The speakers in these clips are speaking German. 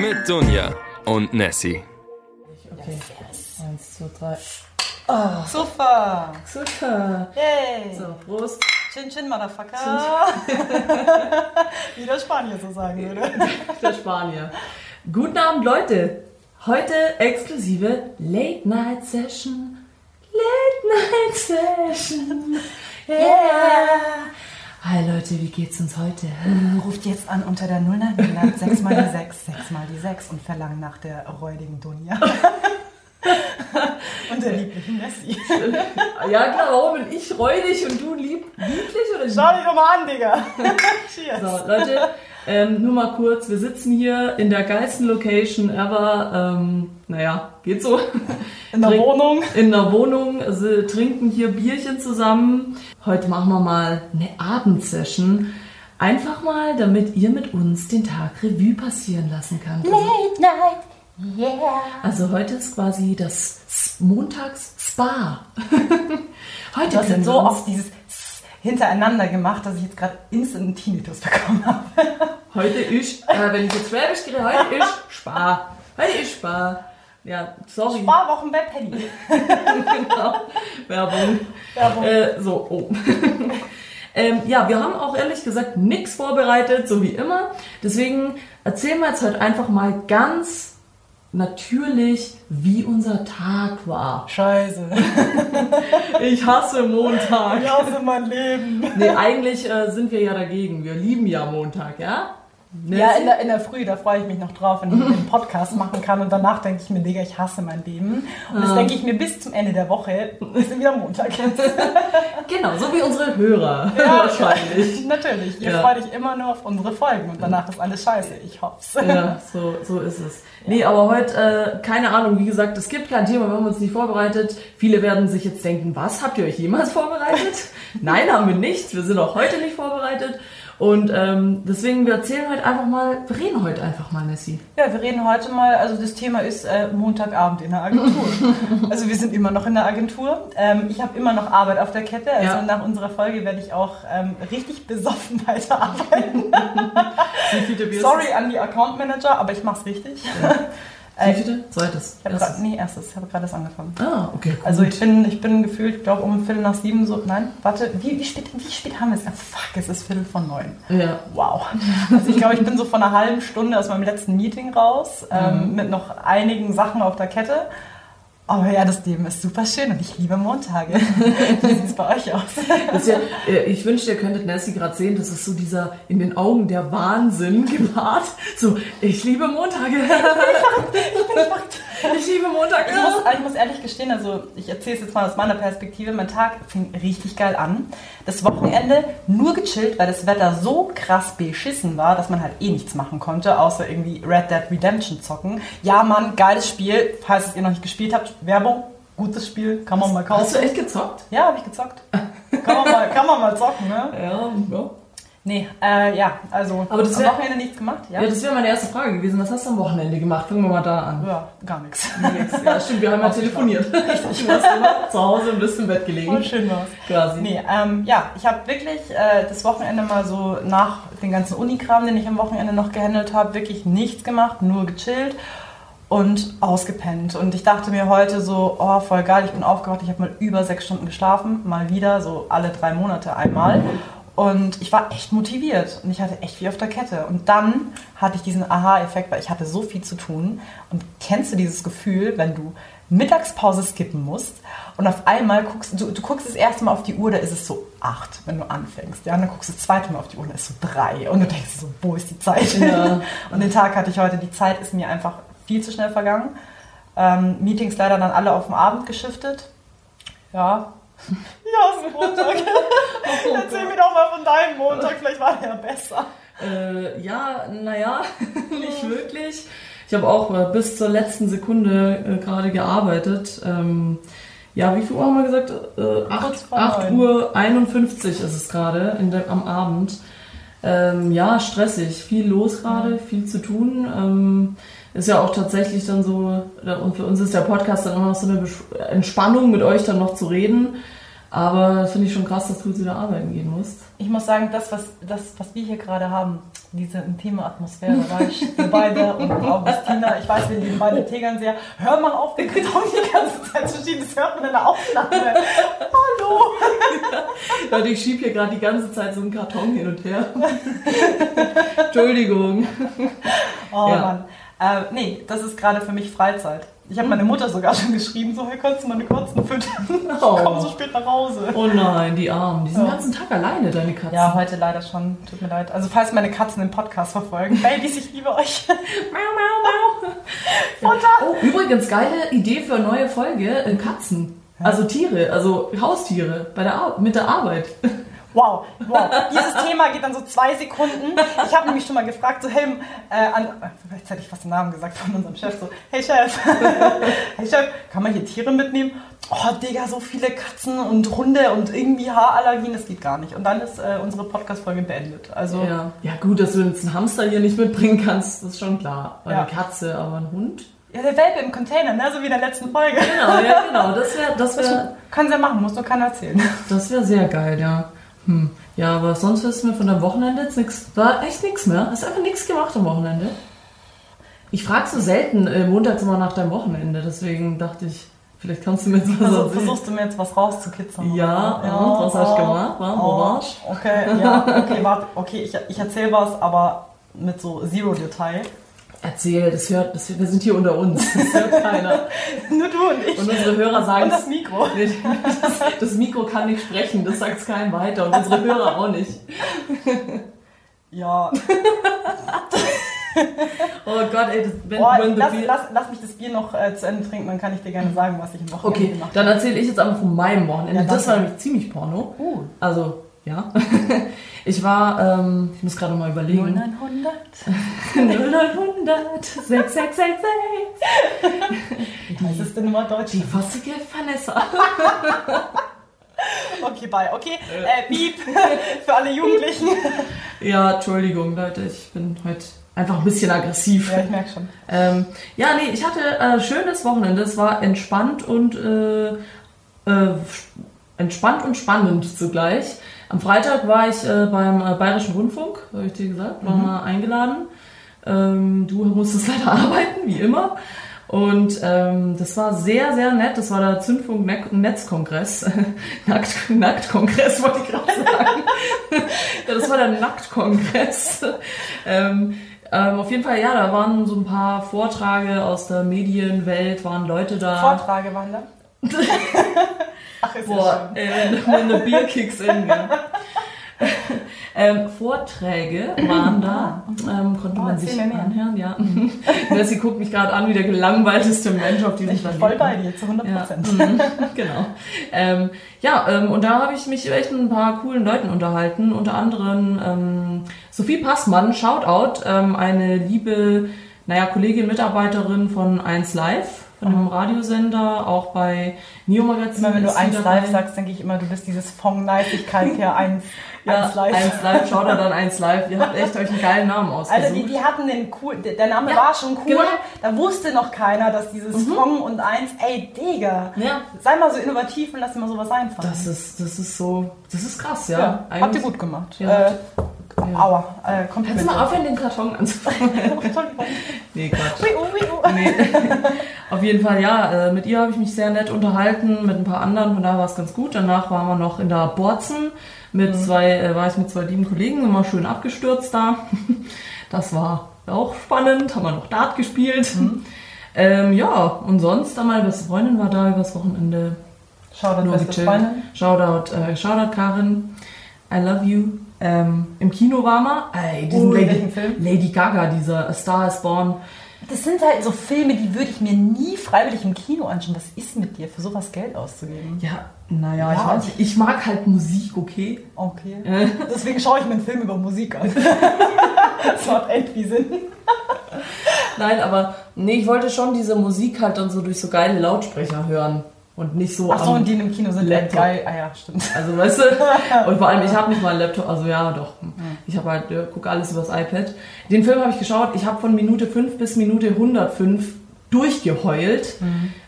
Mit Dunja und Nessie. Okay. Eins, zwei, drei. Super! Super. Yay! So, Prost. Chin Chin, Motherfucker! Wie der Spanier so sagen würde. Der Spanier. Guten Abend, Leute. Heute exklusive Late Night Session. Late Night Session. Yeah. Hi Leute, wie geht's uns heute? Ruft jetzt an unter der 0900 6 mal die 6, 6 mal die 6 und verlangt nach der räudigen Dunja. und der lieblichen Nessie. Ja klar, warum bin ich räudig und du lieb, lieblich oder Schau dich doch mal an, Digga. Cheers. So, Leute, ähm, nur mal kurz, wir sitzen hier in der geilsten Location ever. Ähm, naja, geht so. In der Trink- Wohnung. In der Wohnung, also, trinken hier Bierchen zusammen. Heute machen wir mal eine Abendsession. Einfach mal, damit ihr mit uns den Tag Revue passieren lassen könnt. Late night, yeah. also heute ist quasi das Montags-Spa. heute können jetzt so oft dieses hintereinander gemacht, dass ich jetzt gerade instant einen Tinnitus bekommen habe. Heute ist, äh, wenn ich jetzt Schwäbisch rede, heute ist Spar. Heute ist Spar. Ja, sorry. Sparwochen bei Penny. Genau. Werbung. Werbung. Äh, so, oh. ähm, ja, wir haben auch ehrlich gesagt nichts vorbereitet, so wie immer. Deswegen erzählen wir jetzt heute einfach mal ganz natürlich, wie unser Tag war. Scheiße. Ich hasse Montag. Ich hasse mein Leben. Nee, eigentlich äh, sind wir ja dagegen. Wir lieben ja Montag, ja? Ja, in der, in der Früh, da freue ich mich noch drauf, wenn ich den Podcast machen kann. Und danach denke ich mir, Digga, ich hasse mein Leben. Und das denke ich mir bis zum Ende der Woche, dann wieder Montag ist. Genau, so wie unsere Hörer wahrscheinlich. Natürlich. Ihr Ja. freut euch immer nur auf unsere Folgen und danach ist alles scheiße. Ich hoff's. Ja, so, so ist es. Nee, aber heute, äh, keine Ahnung, wie gesagt, es gibt kein Thema, wir haben uns nicht vorbereitet. Viele werden sich jetzt denken, was, habt ihr euch jemals vorbereitet? Nein, haben wir nicht. Wir sind auch heute nicht vorbereitet. Und ähm, deswegen, wir erzählen heute einfach mal, wir reden heute einfach mal, Nessie. Ja, wir reden heute mal, also das Thema ist äh, Montagabend in der Agentur. also wir sind immer noch in der Agentur. Ähm, ich habe immer noch Arbeit auf der Kette. Also Ja. nach unserer Folge werde ich auch ähm, richtig besoffen weiterarbeiten. Sorry an die Account Manager, aber ich mach's richtig. Wie viele? Zweites. Ich Erstes. gerade, nee, erstes, ich habe gerade erst angefangen. Ah, okay. Also ich bin, ich bin gefühlt, ich glaube um Viertel nach sieben so, nein, warte, wie, wie, spät, wie spät haben wir es? Ah, fuck, es ist Viertel von neun. Ja. Wow. Also ich glaube, ich bin so von einer halben Stunde aus meinem letzten Meeting raus, ähm, mit noch einigen Sachen auf der Kette. Aber ja, das Leben ist super schön und ich liebe Montage. Wie sieht es bei euch aus? Ja, äh, ich wünschte, ihr könntet Nessie gerade sehen, das ist so dieser in den Augen der Wahnsinn gepaart. So, ich liebe Montage. ich liebe Montage. Ich muss, ich muss ehrlich gestehen, also ich erzähle es jetzt mal aus meiner Perspektive. Mein Tag fing richtig geil an. Das Wochenende nur gechillt, weil das Wetter so krass beschissen war, dass man halt eh nichts machen konnte, außer irgendwie Red Dead Redemption zocken. Ja, Mann, geiles Spiel. Falls es ihr noch nicht gespielt habt, Werbung, gutes Spiel, kann man mal Hast du kaufen. echt gezockt? Ja, habe ich gezockt. Kann man mal, kann man mal zocken, ne? Ja, ja. Nee, äh, ja, also Aber das am wär- Wochenende nichts gemacht, ja? Ja, das wäre meine erste Frage gewesen. Was hast du am Wochenende gemacht? Fangen wir mal da an. Ja, gar nichts. Ja, stimmt, wir haben ja telefoniert. Hast immer zu Hause und bist im Bett gelegen. Voll schön war's. Quasi. Nee, ähm, ja, ich habe wirklich äh, das Wochenende mal so nach den ganzen Unikram, den ich am Wochenende noch gehandelt habe, wirklich nichts gemacht, nur gechillt und ausgepennt. Und ich dachte mir heute so, oh, voll geil, ich bin aufgewacht, ich habe mal über sechs Stunden geschlafen, mal wieder, so alle drei Monate einmal. Und ich war echt motiviert und ich hatte echt viel auf der Kette. Und dann hatte ich diesen Aha-Effekt, weil ich hatte so viel zu tun. Und kennst du dieses Gefühl, wenn du Mittagspause skippen musst und auf einmal guckst du, du guckst das erste Mal auf die Uhr, da ist es so acht, wenn du anfängst. Ja, und dann guckst du das zweite Mal auf die Uhr, da ist es so drei. Und du denkst so, wo ist die Zeit? Ja. Und den Tag hatte ich heute, die Zeit ist mir einfach viel zu schnell vergangen. Ähm, Meetings leider dann alle auf den Abend geschiftet. Ja. Ja, ist ein Montag. Erzähl mir doch mal von deinem Montag, vielleicht war der ja besser. Äh, ja, naja, nicht wirklich. Ich habe auch äh, bis zur letzten Sekunde äh, gerade gearbeitet. Ähm, ja, wie viel Uhr haben wir gesagt? Äh, 8, Kurz vor 8 neun. Uhr 51 ist es gerade am Abend. Ähm, ja, stressig. Viel los gerade, viel zu tun. Ähm, ist ja auch tatsächlich dann so, und für uns ist der Podcast dann immer noch so eine Entspannung, mit euch dann noch zu reden. Aber finde ich schon krass, dass du jetzt wieder arbeiten gehen musst. Ich muss sagen, das, was, das, was wir hier gerade haben, diese intime Atmosphäre, weil ich, wir beide und Augustina, ich weiß, wir lieben beide Tegernseher, hör mal auf, den Karton die ganze Zeit zu schieben, das hört man in der Aufnahme. Hallo! Leute, ich schiebe hier gerade die ganze Zeit so einen Karton hin und her. Entschuldigung. Oh ja. Mann. Äh, nee, das ist gerade für mich Freizeit. Ich habe meine Mutter sogar schon geschrieben, so, hey, kannst du meine Katzen füttern? Ich oh. komme so spät nach Hause. Oh nein, die Armen. Die sind ja. den ganzen Tag alleine, deine Katzen. Ja, heute leider schon. Tut mir leid. Also falls meine Katzen den Podcast verfolgen, Babys, ich liebe euch. mau, mau, mau. Futter. Oh, übrigens, geile Idee für eine neue Folge. Äh, Katzen. Also Tiere, also Haustiere bei der Ar mit der Arbeit. Wow, wow. Dieses Thema geht dann so zwei Sekunden. Ich habe nämlich schon mal gefragt, so, hey, äh, an, jetzt hätte ich fast den Namen gesagt von unserem Chef, so, hey Chef, hey Chef, kann man hier Tiere mitnehmen? Oh, Digga, so viele Katzen und Hunde und irgendwie Haarallergien, das geht gar nicht. Und dann ist äh, unsere Podcast-Folge beendet. Also, ja. ja, gut, dass du jetzt einen Hamster hier nicht mitbringen kannst, das ist schon klar. Ja. eine Katze, aber ein Hund? Ja, der Welpe im Container, ne? so wie in der letzten Folge. Genau, ja, genau. Das wäre. Das wär, Können sie ja machen, muss nur keiner erzählen. Das wäre sehr geil, ja. Hm. Ja, aber sonst wissen wir von deinem Wochenende jetzt nichts. War echt nichts mehr. Hast einfach nichts gemacht am Wochenende? Ich frage so selten äh, montags immer nach deinem Wochenende, deswegen dachte ich, vielleicht kannst du mir jetzt was also, Versuchst du mir jetzt was rauszukitzeln? Ja, ja, und was hast du gemacht? War, oh, wo warst Okay, ja, okay, warte, okay, ich, ich erzähle was, aber mit so Zero Detail. Erzähl, das hört, das, wir sind hier unter uns, das hört keiner. Nur du und ich. Und unsere Hörer sagen. Und das Mikro. Das, das Mikro kann nicht sprechen, das sagt es keinem weiter und unsere Hörer auch nicht. Ja. oh Gott, ey, das, wenn, oh, wenn lass, lass, lass, mich das Bier noch äh, zu Ende trinken, dann kann ich dir gerne sagen, was ich im Wochenende okay, gemacht habe. Okay, dann erzähle ich jetzt einfach von meinem Wochenende. Ja, das war nämlich ziemlich Porno. Uh. Also, ja. Ich war, ähm, ich muss gerade mal überlegen. 0900. 0900 6666. Wie heißt es denn immer Deutsch? Die fossige Vanessa. Okay, bye. Okay, äh, Piep für alle Jugendlichen. Ja, Entschuldigung, Leute, ich bin heute einfach ein bisschen aggressiv. Ja, ich merke schon. Ähm, ja, nee, ich hatte ein äh, schönes Wochenende. Es war entspannt und äh, äh, entspannt und spannend zugleich. Am Freitag war ich äh, beim äh, Bayerischen Rundfunk, habe ich dir gesagt, war mhm. mal eingeladen. Ähm, du musstest leider arbeiten, wie immer. Und ähm, das war sehr, sehr nett. Das war der Zündfunk Netzkongress. Nackt, Nacktkongress wollte ich gerade sagen. das war der Nacktkongress. ähm, ähm, auf jeden Fall, ja, da waren so ein paar Vorträge aus der Medienwelt, waren Leute da. Vorträge waren da? Ach, ist Boah, ja ey, wenn eine Bier kicks in, ja. ähm, Vorträge waren da, ähm, konnte oh, man sich anhören, ja. Nessie guckt mich gerade an wie der gelangweilteste Mensch auf diesem Planeten. Voll bei dir, zu 100 Prozent. Ja, mhm, genau. Ähm, ja, ähm, und da habe ich mich echt mit ein paar coolen Leuten unterhalten, unter anderem ähm, Sophie Passmann, Shoutout, ähm, eine liebe, naja, Kollegin, Mitarbeiterin von 1 Live von einem Radiosender, auch bei Neo Magazin. Immer wenn du eins live sagst, denke ich immer, du bist dieses von Neisigkeit her eins, ja, eins live. Eins live, schau da dann eins live. Ihr habt echt euch einen geilen Namen ausgesucht. Also die, die hatten den cool, der Name ja, war schon cool. Genau. Da wusste noch keiner, dass dieses mhm. Fong und eins, ey Digga, ja. sei mal so innovativ und lass dir mal sowas einfallen. Das ist, das ist so, das ist krass, ja. ja habt ihr gut gemacht. Ja. Äh, ja. Aua, äh, kommt Kannst du mal aufhören, den Karton anzufangen? nee, Quatsch. nee. Auf jeden Fall, ja, äh, mit ihr habe ich mich sehr nett unterhalten, mit ein paar anderen, von daher war es ganz gut. Danach waren wir noch in der Borzen, mit mhm. zwei, äh, war ich mit zwei lieben Kollegen, immer schön abgestürzt da. Das war auch spannend, haben wir noch Dart gespielt. Mhm. Ähm, ja, und sonst, meine beste Freundin war da übers Wochenende. Shoutout beste gechillt. Freundin. Shoutout, äh, Shoutout Karin. I love you. Ähm, Im Kino war man. Ey, diesen oh, Lady, Lady Gaga, dieser A Star is Born. Das sind halt so Filme, die würde ich mir nie freiwillig im Kino anschauen. Was ist mit dir, für sowas Geld auszugeben? Ja, naja, ja, ich, weiß, ich mag halt Musik, okay? Okay. Äh. Deswegen schaue ich mir einen Film über Musik an. das macht irgendwie Sinn. Nein, aber nee, ich wollte schon diese Musik halt dann so durch so geile Lautsprecher hören. Und nicht so Ach so, und die im Kino sind Laptop. geil. Ah ja, stimmt. Also weißt du, und vor allem, ich habe nicht mal einen Laptop, also ja, doch. Ich habe halt, äh, gucke alles übers iPad. Den Film habe ich geschaut, ich habe von Minute 5 bis Minute 105 durchgeheult,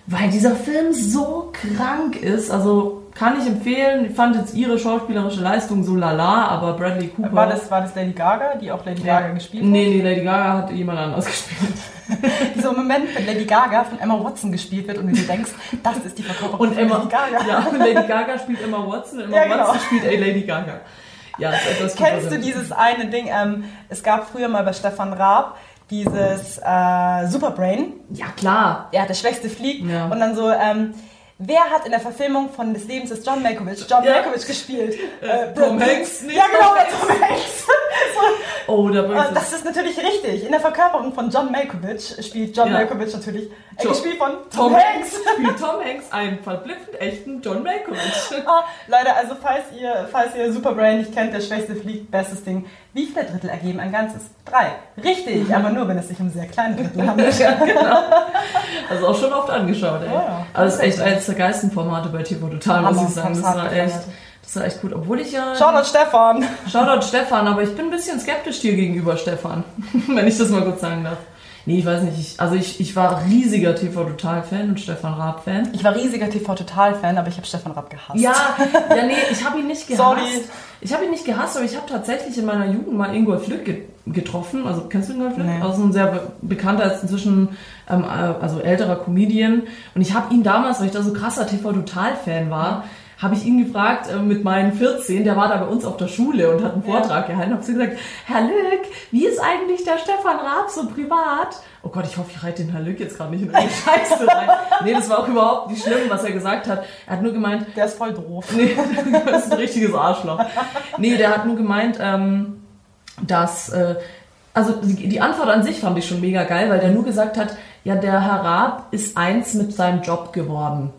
weil dieser Film so krank ist. Also kann ich empfehlen. Ich fand jetzt ihre schauspielerische Leistung so lala, aber Bradley Cooper. War das, war das Lady Gaga, die auch Lady. Gaga gespielt Nee, nee, Lady Gaga hat jemand anders gespielt. hat? Dieser Moment, wenn Lady Gaga von Emma Watson gespielt wird und du denkst, das ist die Verkörperung Und von Emma, Lady Gaga. ja, Lady Gaga spielt Emma Watson, Emma Ja, genau. Watson spielt A Lady Gaga. Ja, ist etwas Kennst du dieses eine Ding? Ähm, es gab früher mal bei Stefan Raab dieses äh, Superbrain. Ja, klar. Ja, der Schwächste fliegt. Ja. Und dann so, ähm, wer hat in der Verfilmung von des Lebens des John Malkovich John Ja. Malkovich gespielt? Äh, Brad Tom Pitt. Hanks. Ja, genau, der Tom Hanks. Oh, da Und bringst du das ist natürlich richtig. In der Verkörperung von John Malkovich spielt John Ja. Malkovich natürlich, äh, Jo- gespielt von Tom, Tom Hanks. spielt Tom Hanks einen verblüffend echten John Malkovich. Ah, Leute, also falls ihr, falls ihr Superbrain nicht kennt, der Schwächste fliegt, bestes Ding. Wie viele Drittel ergeben ein Ganzes? Drei. Richtig, aber nur, wenn es sich um sehr kleine Drittel handelt. ja, genau. Also auch schon oft angeschaut, ey. Ja, ja. Also das ist echt eines der geilsten Formate bei TV Total, muss ich sagen. Das war echt. Das war echt gut. Obwohl ich ja... Shoutout Stefan. Shoutout Stefan, aber ich bin ein bisschen skeptisch dir gegenüber, Stefan. Wenn ich das mal kurz sagen darf. Nee, ich weiß nicht. Ich, also ich, ich war riesiger TV Total-Fan und Stefan Raab-Fan. Ich war riesiger TV-Total-Fan, aber ich habe Stefan Rapp gehasst. Ja, ja, nee, ich habe ihn nicht gehasst. Sorry. Ich habe ihn nicht gehasst, aber ich habe tatsächlich in meiner Jugend mal Ingolf Lück ge getroffen. Also kennst du Ingolf Lück? Nee. Also ein sehr be bekannter, jetzt inzwischen ähm, äh, also älterer Comedian. Und ich habe ihn damals, weil ich da so krasser TV-Total-Fan war, habe ich ihn gefragt äh, mit meinen 14, der war da bei uns auf der Schule und hat einen Ja. Vortrag gehalten, habe sie gesagt, Herr Lück, wie ist eigentlich der Stefan Raab so privat? Oh Gott, ich hoffe, ich reite den Herr Lück jetzt gerade nicht in irgendeine Scheiße rein. Nee, das war auch überhaupt nicht schlimm, was er gesagt hat. Er hat nur gemeint, Der ist voll doof. Nee, das ist ein richtiges Arschloch. Nee, der hat nur gemeint, ähm, dass, äh, also die, die Antwort an sich fand ich schon mega geil, weil der nur gesagt hat, ja, der Herr Raab ist eins mit seinem Job geworden.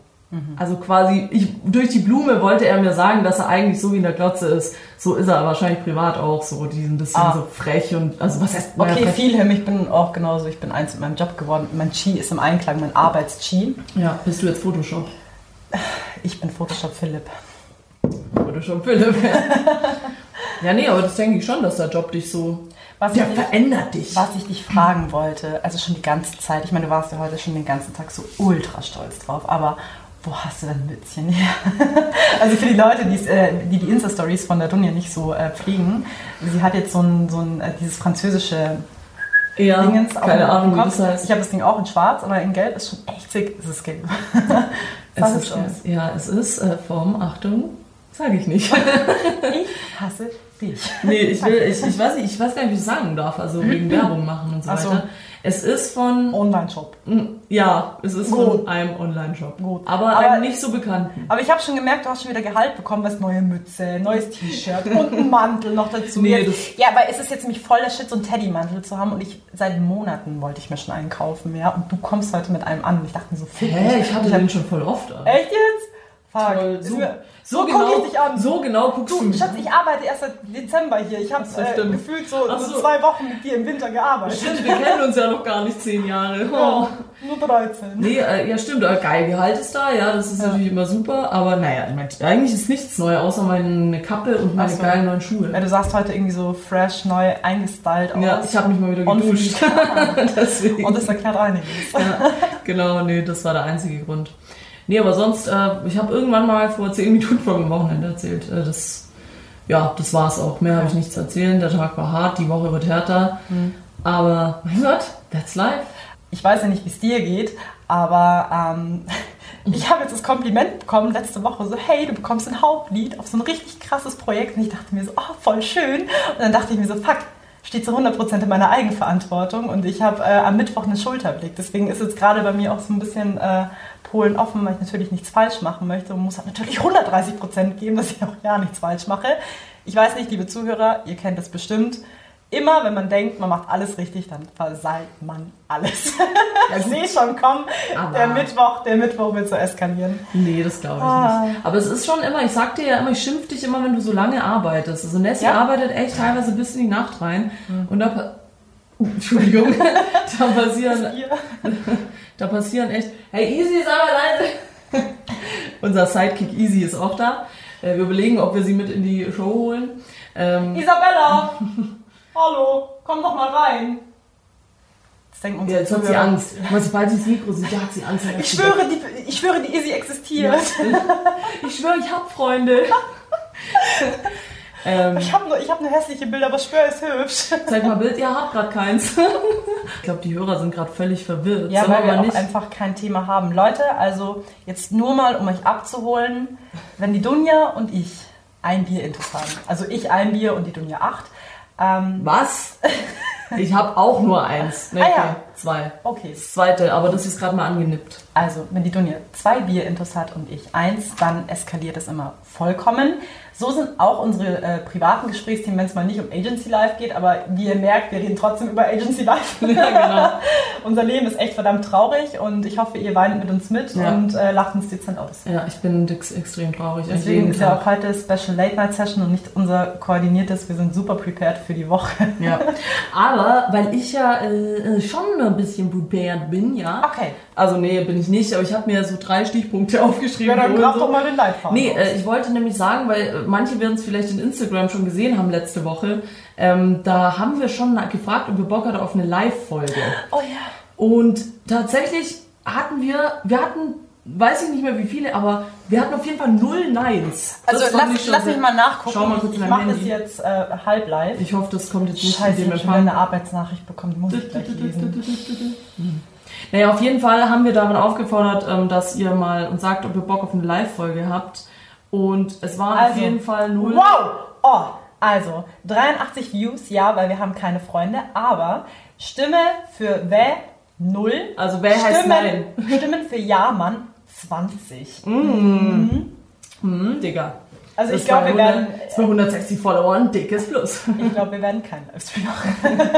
Also quasi, ich, durch die Blume wollte er mir sagen, dass er eigentlich so wie in der Glotze ist. So ist er wahrscheinlich privat auch so, die ein bisschen Ah. so frech und, also was heißt, Okay, frech? viel ich bin auch genauso, ich bin eins mit meinem Job geworden. Mein Chi ist im Einklang, mein Arbeits-Chi. Ja, bist du jetzt Photoshop? Ich bin Photoshop Philipp. Photoshop Philipp. ja, nee, aber das denke ich schon, dass der Job dich so, Was der ich, verändert dich. was ich dich fragen wollte, also schon die ganze Zeit, ich meine, du warst ja heute schon den ganzen Tag so ultra stolz drauf, aber wo hast du dein Mützchen her? also für die Leute, äh, die die Insta-Stories von der Dunja nicht so äh, pflegen, sie hat jetzt so ein, so ein äh, dieses französische Ja, Dingens auf keine Ahnung, Kopf. das heißt. Ich habe das Ding auch in schwarz, aber in gelb ist schon echt sick. Es ist gelb. Es ist, aus. ja, es ist äh, vom, Achtung, sage ich nicht. Ich hasse dich. nee, ich will, ich, ich weiß nicht, ich weiß gar nicht, wie ich es sagen darf, also wegen Werbung machen und so Ach so. Es ist von, Online-Shop. ja, es ist Gut. von einem Online-Shop. Gut. Aber, Aber- einem nicht so bekannten. Aber ich habe schon gemerkt, du hast schon wieder Gehalt bekommen, was neue Mütze, neues T-Shirt und einen Mantel noch dazu. Nee, das- ja, weil es ist jetzt nämlich voll der Shit, so einen Teddy-Mantel zu haben und ich seit Monaten wollte ich mir schon einen kaufen, ja. Und du kommst heute mit einem an und ich dachte mir so, Hä, ich hatte hab- den schon voll oft an. Echt jetzt? Fuck. Toll, so, so, so genau, guck ich dich an. so genau guckst du Du, mich Schatz, an. ich arbeite erst seit Dezember hier. Ich habe äh, gefühlt so, so so. zwei Wochen mit dir im Winter gearbeitet. Stimmt, wir kennen uns ja noch gar nicht zehn Jahre. Oh. Ja, nur 13. Nee, äh, ja stimmt, äh, geil, Gehalt ist da, ja, das ist Ja. natürlich immer super, aber naja, ich mein, eigentlich ist nichts neu, außer meine Kappe und meine Ach so. geilen neuen Schuhe. Ja, du sahst heute irgendwie so fresh, neu eingestylt aus. Ja, ich habe mich mal wieder geduscht. Und das erklärt einiges. ja, genau, nee, das war der einzige Grund. Nee, aber sonst, äh, ich habe irgendwann mal vor zehn Minuten vom Wochenende erzählt. Äh, das, ja, das war's auch. Mehr habe ich nichts zu erzählen. Der Tag war hart, die Woche wird härter. Aber mein Gott, that's life. Ich weiß ja nicht, wie es dir geht, aber ähm, ich habe jetzt das Kompliment bekommen letzte Woche so, hey, du bekommst ein Hauptlied auf so ein richtig krasses Projekt. Und ich dachte mir so, oh, voll schön. Und dann dachte ich mir so, fuck, steht zu 100% in meiner Eigenverantwortung und ich habe äh, am Mittwoch einen Schulterblick. Deswegen ist jetzt gerade bei mir auch so ein bisschen äh, Polen offen, weil ich natürlich nichts falsch machen möchte und muss halt natürlich 130% geben, dass ich auch ja nichts falsch mache. Ich weiß nicht, liebe Zuhörer, ihr kennt das bestimmt. Immer, wenn man denkt, man macht alles richtig, dann versagt man alles. Ja, ich sehe schon kommen, der Mittwoch, der Mittwoch wird so eskalieren. Nee, das glaube ich Ah. nicht. Aber es ist schon immer, ich sag dir ja immer, ich schimpf dich immer, wenn du so lange arbeitest. Also Nessie Ja. arbeitet echt teilweise bis in die Nacht rein. Und da, Entschuldigung, da passieren? Da passieren echt. Hey, easy, sag mal leise. Unser Sidekick Easy ist auch da. Äh, wir überlegen, ob wir sie mit in die Show holen. Ähm, Isabella! Hallo, komm doch mal rein. Das denken unsere ja, jetzt hat sie. Angst. Aber sobald sie das Mikro sieht, ja, hat sie Angst. Ich schwöre, die, ich schwöre, die Izzy existiert. Ich schwöre, ich hab Freunde. ähm, Ich habe nur, hab nur hässliche Bilder, aber es ist hübsch. zeig mal Bild. Ja, hab grad keins. ich glaube, die Hörer sind gerade völlig verwirrt. Ja, weil wir auch nicht. einfach kein Thema haben. Leute, also jetzt nur mal, um euch abzuholen, wenn die Dunja und ich ein Bier intus haben, also ich ein Bier und die Dunja acht, ähm, Was? Ich habe auch nur eins. Nee, Ah, okay, ja. zwei. okay, Das zweite, aber das ist gerade mal angenippt. also wenn die Dunja zwei Bier intus hat und ich eins, dann eskaliert es immer vollkommen. So sind auch unsere äh, privaten Gesprächsthemen, wenn es mal nicht um Agency Life geht, aber wie ihr merkt, wir reden trotzdem über Agency Life. Ja, genau. Unser Leben ist echt verdammt traurig und ich hoffe, ihr weint mit uns mit Ja. und äh, lacht uns dezent aus. Ja, ich bin extrem traurig. Deswegen ist ja auch heute Special Late Night Session und nicht unser koordiniertes. Wir sind super prepared für die Woche. Ja. Aber weil ich ja äh, schon ein bisschen prepared bin, ja. Okay. Also nee, bin ich nicht, aber ich habe mir so drei Stichpunkte aufgeschrieben. Ja, dann grab so- doch mal den Leitfaden. Nee, äh, ich wollte nämlich sagen, weil äh, manche werden es vielleicht in Instagram schon gesehen haben letzte Woche. Ähm, da haben wir schon gefragt, ob wir Bock hatten auf eine Live-Folge. oh ja. Und tatsächlich hatten wir, wir hatten, weiß ich nicht mehr wie viele, aber wir hatten auf jeden Fall null Neins. Also Das ich lass, lass mich mal nachgucken. Schau mal kurz ich dein mache das jetzt äh, halb live. Ich hoffe, das kommt jetzt nicht Scheiße, in ich dem habe wieder Empfang. eine Arbeitsnachricht bekommen. Die muss ich gleich lesen. Naja, auf jeden Fall haben wir darin aufgefordert, ähm, dass ihr mal uns sagt, ob ihr Bock auf eine Live-Folge habt. Und es waren auf Also, jeden Fall null. Wow! Oh, also 83 Views, ja, weil wir haben keine Freunde, aber Stimme für wer? Null. Also wer heißt Stimmen, nein? Stimmen für Ja, Mann 20. Hm, Digga. Also Das ich glaube, wir bei 100 werden, das bei 160 Follower ein dickes Plus. ich glaube, wir werden keinen Livestream machen.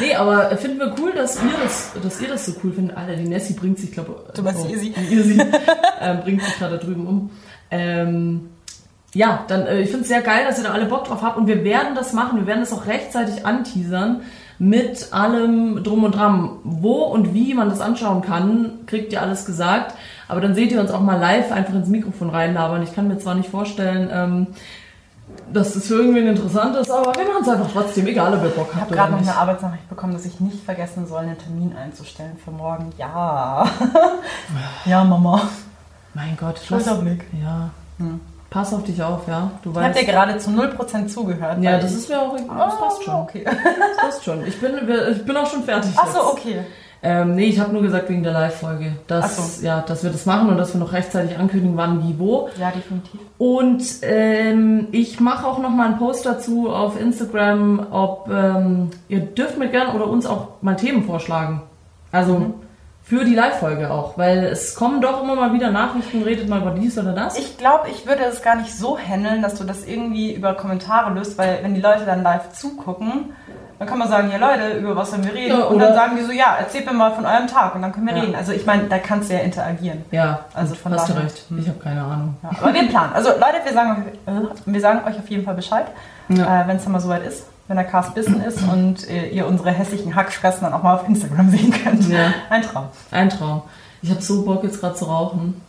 Nee, aber finden wir cool, dass ihr das, dass ihr das so cool findet. Alter, die Nessie bringt sich, glaube Du meinst die Izzy? Die Izzy ähm, bringt sich gerade da drüben um. Ähm, ja, dann, äh, ich finde es sehr geil, dass ihr da alle Bock drauf habt und wir werden das machen. Wir werden das auch rechtzeitig anteasern mit allem Drum und Dran. Wo und wie man das anschauen kann, kriegt ihr alles gesagt. Aber dann seht ihr uns auch mal live einfach ins Mikrofon reinlabern. Ich kann mir zwar nicht vorstellen, ähm, dass das für irgendwen interessant ist, aber wir machen es einfach trotzdem, egal ob ihr Bock Ich habt habe oder gerade noch eine Arbeitsnachricht bekommen, dass ich nicht vergessen soll, einen Termin einzustellen für morgen. Ja. ja, Mama. Mein Gott, Schulterblick. ja. Pass auf dich auf, ja. Du Ich habe weißt. dir gerade zu 0% zugehört. ja, das ist mir auch. Das passt schon. Okay. Das passt schon. Ich bin, ich bin auch schon fertig. Achso, jetzt. okay. Ähm, nee, ich habe nur gesagt wegen der Live-Folge, dass, so. ja, dass wir das machen und dass wir noch rechtzeitig ankündigen, wann, wie, wo. Ja, definitiv. Und ähm, ich mache auch noch mal einen Post dazu auf Instagram, ob ähm, ihr dürft mir gern oder uns auch mal Themen vorschlagen. Also Mhm. Für die Live-Folge auch, weil es kommen doch immer mal wieder Nachrichten, redet mal über dies oder das. Ich glaube, ich würde es gar nicht so handeln, dass du das irgendwie über Kommentare löst, weil wenn die Leute dann live zugucken, dann kann man sagen, ja Leute, über was sollen wir reden? Ja, und dann sagen die so, ja, erzählt mir mal von eurem Tag und dann können wir Ja. reden. Also ich meine, da kannst du ja interagieren. ja, Also von hast du recht. Ich habe keine Ahnung. Ja, aber wir planen. Also Leute, wir sagen, euch- äh, wir sagen euch auf jeden Fall Bescheid, äh, wenn es dann mal soweit ist, wenn der Cast Bissen ist und äh, ihr unsere hässlichen Hackfressen dann auch mal auf Instagram sehen könnt. Ja. Ein Traum. Ein Traum. Ich habe so Bock jetzt gerade zu rauchen.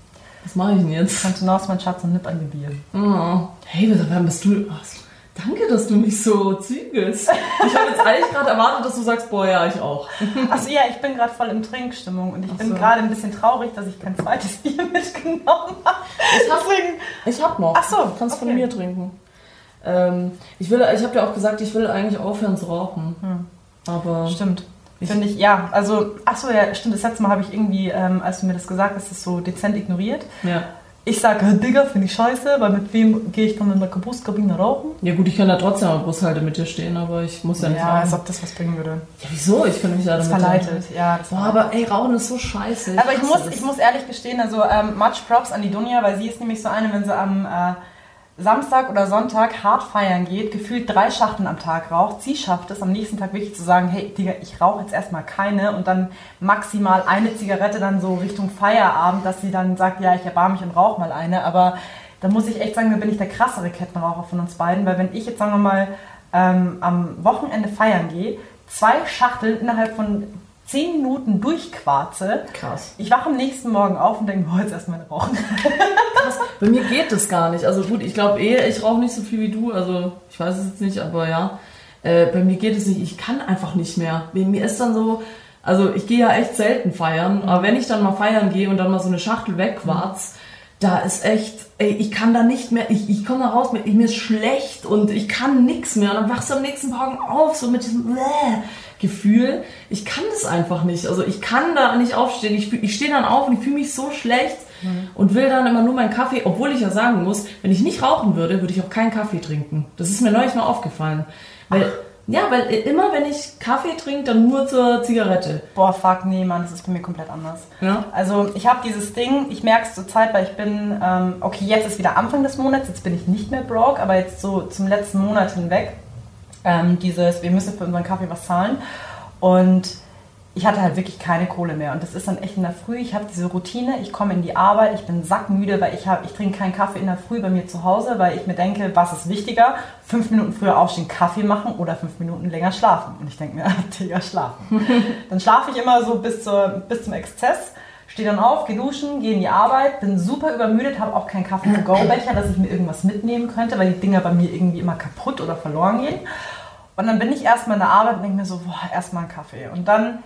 Was mache ich denn jetzt? Kannst du noch, mein Schatz, und nipp an die Bier. Oh. Hey, wann bist du? Ach, danke, dass du mich so zügelst. Ich habe jetzt eigentlich gerade erwartet, dass du sagst, boah, ja, ich auch. Achso, ja, ich bin gerade voll im Trinkstimmung und ich Ach bin so. gerade ein bisschen traurig, dass ich kein zweites Bier mitgenommen habe. Ich hab, Deswegen, ich hab noch. Ach so, Du kannst von okay. mir trinken. Ähm, ich will, ich habe dir auch gesagt, ich will eigentlich aufhören zu rauchen. Hm. Aber stimmt. Ich- Finde ich, ja, also, achso, ja, stimmt, das letzte Mal habe ich irgendwie, ähm, als du mir das gesagt hast, das so dezent ignoriert. ja. Ich sage, Digga, finde ich scheiße, weil mit wem gehe ich dann in der Geburtskabine rauchen? Ja gut, ich kann da trotzdem am Bushalte mit dir stehen, aber ich muss ja nicht Ja, als rauchen. ob das was bringen würde. Ja, wieso? Ich kann mich ja Das damit verleitet, ja. Das Boah, aber ey, Rauchen ist so scheiße. Aber ich muss, das. ich muss ehrlich gestehen, also ähm, much props an die Dunja, weil sie ist nämlich so eine, wenn sie am äh, Samstag oder Sonntag hart feiern geht, gefühlt drei Schachteln am Tag raucht. Sie schafft es am nächsten Tag wirklich zu sagen, hey Digga, ich rauche jetzt erstmal keine und dann maximal eine Zigarette dann so Richtung Feierabend, dass sie dann sagt, ja, ich erbarme mich und rauche mal eine. Aber da muss ich echt sagen, da bin ich der krassere Kettenraucher von uns beiden, weil wenn ich jetzt, sagen wir mal, ähm, am Wochenende feiern gehe, zwei Schachteln innerhalb von zehn Minuten durchquarze. Krass. Ich wache am nächsten Morgen auf und denke, oh, jetzt erstmal rauchen. Krass. Bei mir geht das gar nicht. Also gut, ich glaube eh, ich rauche nicht so viel wie du. Also ich weiß es jetzt nicht, aber ja. Äh, bei mir geht es nicht. Ich kann einfach nicht mehr. Mir mir ist dann so, also ich gehe ja echt selten feiern, aber wenn ich dann mal feiern gehe und dann mal so eine Schachtel wegquarz, da ist echt, ey, ich kann da nicht mehr, ich, ich komme da raus, mir ist schlecht und ich kann nix mehr. Und dann wachst du am nächsten Morgen auf, so mit diesem Bläh Gefühl. Ich kann das einfach nicht. Also ich kann da nicht aufstehen. Ich, ich stehe dann auf und ich fühle mich so schlecht und will dann immer nur meinen Kaffee, obwohl ich ja sagen muss, wenn ich nicht rauchen würde, würde ich auch keinen Kaffee trinken. Das ist mir neulich mal aufgefallen. Weil, ja, weil immer wenn ich Kaffee trinke, dann nur zur Zigarette. Boah, fuck, nee, Mann, das ist bei mir komplett anders. Ja. Also ich habe dieses Ding, ich merke es zur Zeit, weil ich bin, ähm, okay, jetzt ist wieder Anfang des Monats, jetzt bin ich nicht mehr broke, aber jetzt so zum letzten Monat hinweg, ähm, dieses, wir müssen für unseren Kaffee was zahlen. Und ich hatte halt wirklich keine Kohle mehr. Und das ist dann echt in der Früh, ich habe diese Routine, ich komme in die Arbeit, ich bin sackmüde, weil ich, hab, ich trinke keinen Kaffee in der Früh bei mir zu Hause, weil ich mir denke, was ist wichtiger, fünf Minuten früher aufstehen, Kaffee machen oder fünf Minuten länger schlafen? Und ich denke mir, Digga, schlafen. dann schlafe ich immer so bis, zur, bis zum Exzess, stehe dann auf, gehe duschen, gehe in die Arbeit, bin super übermüdet, habe auch keinen Kaffee-to-go-Becher, dass ich mir irgendwas mitnehmen könnte, weil die Dinger bei mir irgendwie immer kaputt oder verloren gehen. Und dann bin ich erstmal in der Arbeit und denke mir so, boah, erstmal einen Kaffee. Und dann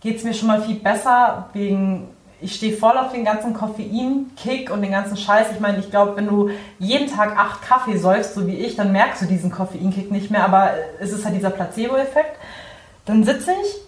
geht es mir schon mal viel besser, wegen, ich stehe voll auf den ganzen Koffein-Kick und den ganzen Scheiß. Ich meine, ich glaube, wenn du jeden Tag acht Kaffee säufst, so wie ich, dann merkst du diesen Koffein-Kick nicht mehr, aber es ist halt dieser Placebo-Effekt. Dann sitze ich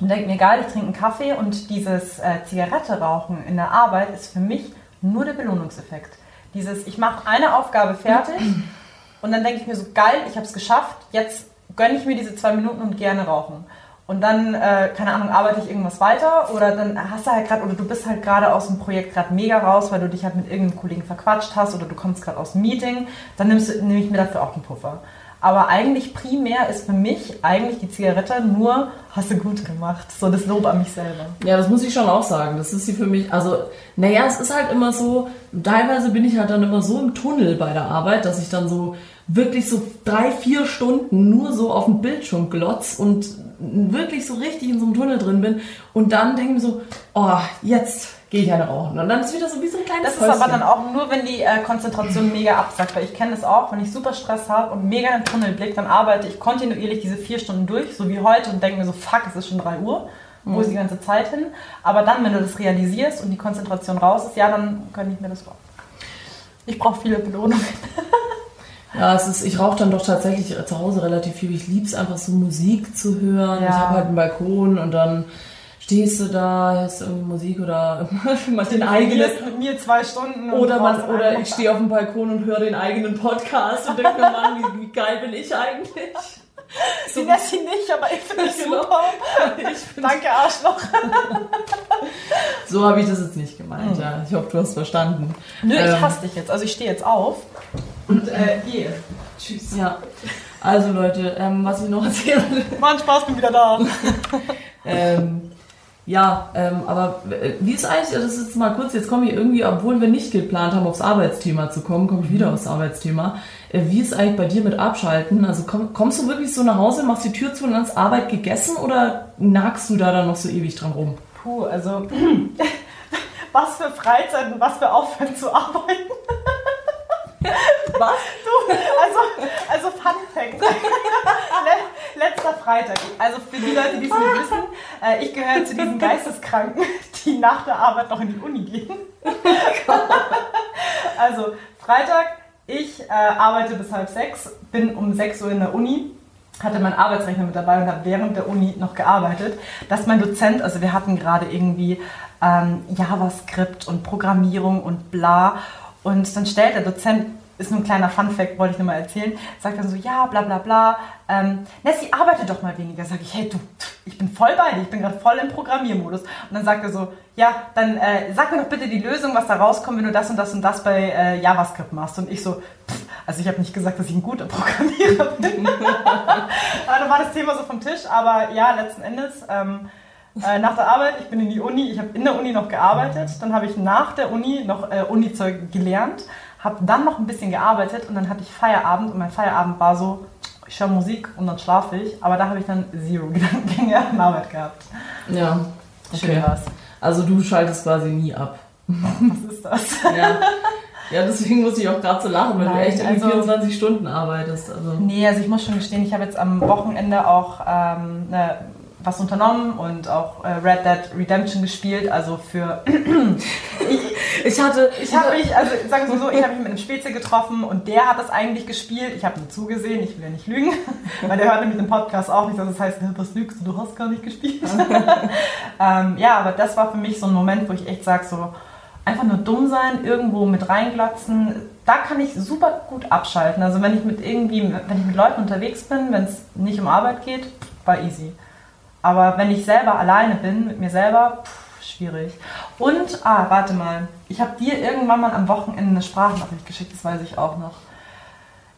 und denke mir, geil, ich trinke einen Kaffee und dieses äh, Zigarette rauchen in der Arbeit ist für mich nur der Belohnungseffekt. Dieses, ich mache eine Aufgabe fertig und dann denke ich mir so, geil, ich habe es geschafft, jetzt gönne ich mir diese zwei Minuten und gerne rauchen. Und dann, äh, keine Ahnung, arbeite ich irgendwas weiter oder dann hast du halt gerade, oder du bist halt gerade aus dem Projekt gerade mega raus, weil du dich halt mit irgendeinem Kollegen verquatscht hast oder du kommst gerade aus dem Meeting, dann nimmst du, nehme ich mir dafür auch einen Puffer. Aber eigentlich primär ist für mich eigentlich die Zigarette nur, hast du gut gemacht. So das Lob an mich selber. Ja, das muss ich schon auch sagen. Das ist sie für mich, also, naja, es ist halt immer so, teilweise bin ich halt dann immer so im Tunnel bei der Arbeit, dass ich dann so wirklich so drei, vier Stunden nur so auf dem Bildschirm glotz und wirklich so richtig in so einem Tunnel drin bin und dann denke ich mir so, oh, jetzt gehe ich eine rauchen. Und dann ist wieder so wie so ein kleines Das ist aber Häuschen. dann auch nur, wenn die äh, Konzentration mega absackt. Weil ich kenne das auch, wenn ich super Stress habe und mega in den Tunnel blicke, dann arbeite ich kontinuierlich diese vier Stunden durch, so wie heute, und denke mir so, fuck, es ist schon 3 Uhr. Wo ist die ganze Zeit hin? Aber dann, wenn du das realisierst und die Konzentration raus ist, ja, dann gönne ich mir das auch. Ich brauche viele Belohnungen. Ja, es ist, ich rauche dann doch tatsächlich zu Hause relativ viel. Ich lieb's einfach so Musik zu hören. Ja. Ich habe halt einen Balkon und dann stehst du da, hörst irgendwie Musik oder mal den eigenen. Mit mir zwei Stunden. und Oder, man, oder ich stehe auf dem Balkon und höre den eigenen Podcast und denke mir, Mann, wie, wie geil bin ich eigentlich? Sie lässt ihn nicht, aber ich finde es Genau. super. Ich Danke, Arschloch. so habe ich das jetzt nicht gemeint, ja. Ich hoffe, du hast verstanden. Nö, ich Ähm, hasse dich jetzt. Also ich stehe jetzt auf und äh, gehe. Tschüss. Ja. Also Leute, ähm, was ich noch erzählen will. Mann, Spaß, bin wieder da. Ähm, ja, ähm, aber äh, wie ist eigentlich, das ist jetzt mal kurz, jetzt komme ich irgendwie, obwohl wir nicht geplant haben, aufs Arbeitsthema zu kommen, komme ich wieder aufs Arbeitsthema. Äh, wie ist eigentlich bei dir mit Abschalten? Also komm, kommst du wirklich so nach Hause, machst die Tür zu und dann ist Arbeit gegessen oder nagst du da dann noch so ewig dran rum? Puh, also was für Freizeit und was für Aufwand zu arbeiten. Was? Du, also, also Fun Fact. Le letzter Freitag. Also für die Leute, die es nicht wissen, äh, ich gehöre zu diesen Geisteskranken, die nach der Arbeit noch in die Uni gehen. also Freitag, ich äh, arbeite bis halb sechs, bin um sechs Uhr in der Uni, hatte meinen Arbeitsrechner mit dabei und habe während der Uni noch gearbeitet. Dass mein Dozent, also wir hatten gerade irgendwie ähm, JavaScript und Programmierung und bla. Und dann stellt der Dozent, ist nur ein kleiner Funfact, wollte ich nur mal erzählen, sagt dann so, ja, bla bla bla, ähm, Nessie, arbeite doch mal weniger. Sag ich, hey du, ich bin voll bei dir, ich bin gerade voll im Programmiermodus. Und dann sagt er so, ja, dann äh, sag mir doch bitte die Lösung, was da rauskommt, wenn du das und das und das bei äh, JavaScript machst. Und ich so, pff, also ich habe nicht gesagt, dass ich ein guter Programmierer bin. aber da war das Thema so vom Tisch, aber ja, letzten Endes... Ähm, äh, nach der Arbeit, ich bin in die Uni, ich habe in der Uni noch gearbeitet, dann habe ich nach der Uni noch äh, Uni-Zeug gelernt, habe dann noch ein bisschen gearbeitet und dann hatte ich Feierabend und mein Feierabend war so, ich höre Musik und dann schlafe ich. Aber da habe ich dann zero Gedankengänge an Arbeit gehabt. Ja. Schön Okay. war's. Also du schaltest quasi nie ab. Was ist das? Ja. Ja, deswegen muss ich auch gerade so lachen, weil du Nein, echt irgendwie also- 24 Stunden arbeitest. Also. Nee, also ich muss schon gestehen, ich habe jetzt am Wochenende auch ähm, ne, was unternommen und auch äh, Red Dead Redemption gespielt. Also für. Ich hatte. Ich habe mich, also sagen wir so, ich habe mich mit einem Spezi getroffen und der hat das eigentlich gespielt. Ich habe nur zugesehen, ich will ja nicht lügen, weil der hört nämlich den Podcast auch nicht, dass es heißt, "Hä, was lügst du, du hast gar nicht gespielt. ähm, ja, aber das war für mich so ein Moment, wo ich echt sage, so einfach nur dumm sein, irgendwo mit reinglatzen, da kann ich super gut abschalten. Also wenn ich mit irgendwie, wenn ich mit Leuten unterwegs bin, wenn es nicht um Arbeit geht, war easy. Aber wenn ich selber alleine bin, mit mir selber, pff, schwierig. Und, ah, warte mal, ich habe dir irgendwann mal am Wochenende eine Sprachnachricht geschickt, das weiß ich auch noch.